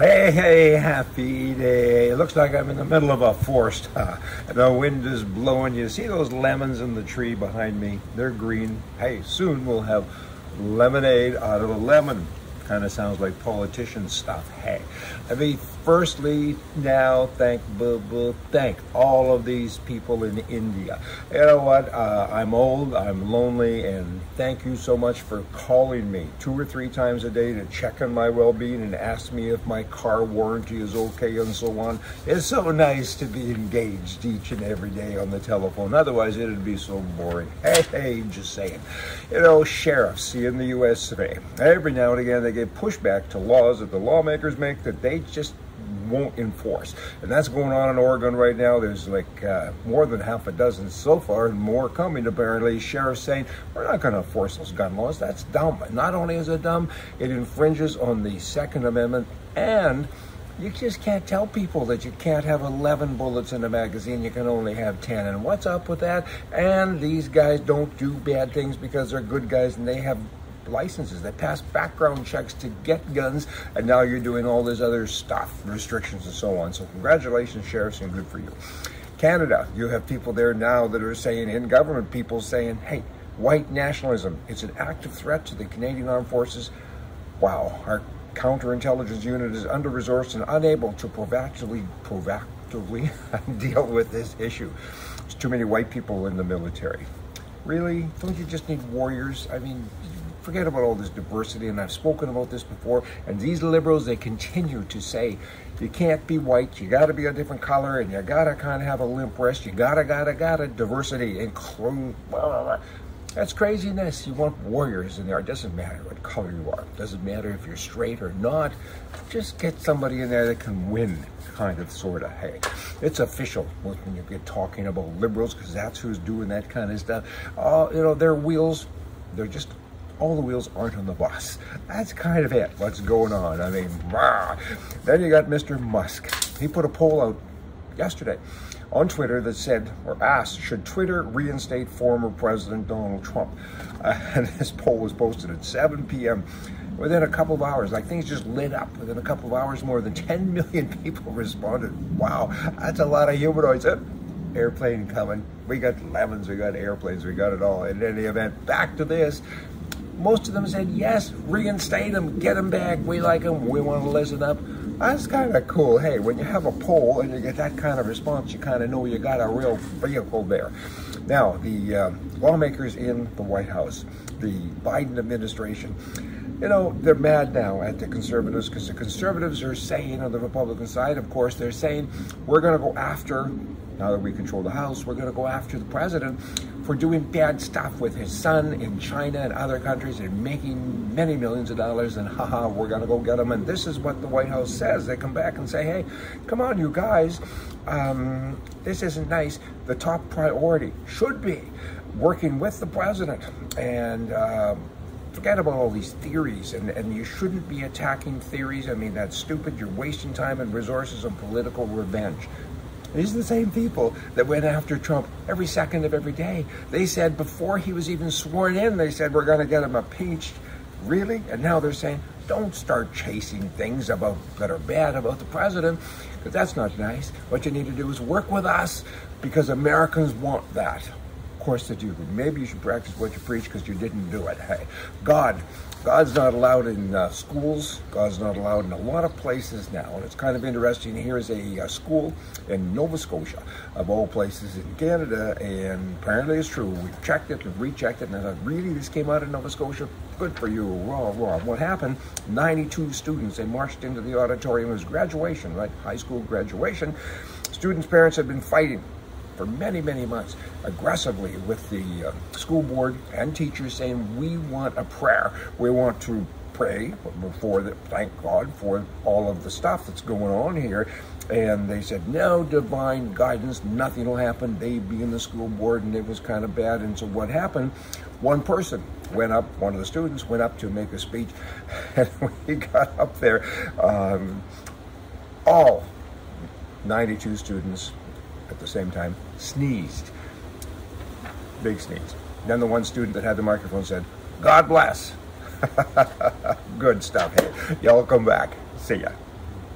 Hey, hey, happy day. It looks like I'm in the middle of a forest. the wind is blowing. You see those lemons in the tree behind me? They're green. Hey, soon we'll have lemonade out of a lemon. Kind of sounds like politician stuff. Hey, I mean, firstly, now thank thank all of these people in India. You know what? Uh, I'm old, I'm lonely, and thank you so much for calling me two or three times a day to check on my well-being and ask me if my car warranty is okay and so on. It's so nice to be engaged each and every day on the telephone. Otherwise, it'd be so boring. Hey, hey, just saying. You know, sheriffs in the U.S. today, every now and again, they get pushback to laws that the lawmakers make that they just won't enforce. And that's going on in Oregon right now. There's like uh, more than half a dozen so far and more coming apparently. Sheriff's saying, we're not going to enforce those gun laws. That's dumb. Not only is it dumb, it infringes on the Second Amendment and you just can't tell people that you can't have 11 bullets in a magazine, you can only have 10. And what's up with that? And these guys don't do bad things because they're good guys and they have licenses. They pass background checks to get guns, and now you're doing all this other stuff, restrictions and so on. So congratulations, sheriffs, and good for you. Canada, you have people there now that are saying, in government, people saying, hey, white nationalism, it's an active threat to the Canadian Armed Forces. Wow, our counterintelligence unit is under resourced and unable to proactively, proactively deal with this issue. There's too many white people in the military. Really? Don't you just need warriors? I mean, forget about all this diversity, and I've spoken about this before. And these liberals, they continue to say you can't be white, you got to be a different color, and you got to kind of have a limp wrist. You gotta, gotta, gotta diversity, include. Blah, blah, blah. That's craziness. You want warriors in there. It doesn't matter what color you are. It doesn't matter if you're straight or not. Just get somebody in there that can win, kind of, sort of. Hey, it's official when you get talking about liberals because that's who's doing that kind of stuff. Uh, you know, their wheels, they're just all the wheels aren't on the bus. That's kind of it, what's going on. I mean, rah. then you got Mr. Musk. He put a poll out yesterday on Twitter that said, or asked, should Twitter reinstate former President Donald Trump? Uh, and this poll was posted at 7 p.m. Within a couple of hours, like things just lit up. Within a couple of hours, more than 10 million people responded. Wow, that's a lot of humanoids. Airplane coming. We got lemons, we got airplanes, we got it all. In any event, back to this most of them said yes, reinstate them, get them back. We like them. We want to listen up. That's kind of cool. Hey, when you have a poll and you get that kind of response, you kind of know you got a real vehicle there. Now, the uh, lawmakers in the White House, the Biden administration, you know, they're mad now at the conservatives because the conservatives are saying on the Republican side, of course, they're saying we're going to go after, now that we control the House, we're going to go after the president for doing bad stuff with his son in China and other countries and making many millions of dollars and haha, we're going to go get him. And this is what the White House says. They come back and say, hey, come on, you guys, um, this isn't nice. The top priority should be working with the president and uh, forget about all these theories and, and you shouldn't be attacking theories. I mean, that's stupid. You're wasting time and resources on political revenge. These are the same people that went after Trump every second of every day. They said before he was even sworn in, they said, we're going to get him impeached. Really? And now they're saying, don't start chasing things about that are bad about the president, because that's not nice. What you need to do is work with us because Americans want that. Of course they do. Maybe you should practice what you preach because you didn't do it. Hey, God God's not allowed in uh, schools. God's not allowed in a lot of places now. And it's kind of interesting. Here's a, a, uh, school in Nova Scotia, of all places in Canada, and apparently it's true. We've checked it and rechecked it, and I thought, really, this came out of Nova Scotia? Good for you. Raw, raw. What happened? 92 students, they marched into the auditorium. It was graduation, right? High school graduation. Students' parents had been fighting for many, many months aggressively with the uh, school board and teachers saying, we want a prayer. We want to pray before the, thank God for all of the stuff that's going on here. And they said, no divine guidance, nothing will happen. They be in the school board, and it was kind of bad. And so what happened? One person went up, one of the students went up to make a speech, and when he got up there, um, all 92 students at the same time sneezed. Big sneeze. Then the one student that had the microphone said, God bless. Good stuff. Hey, y'all come back. See ya.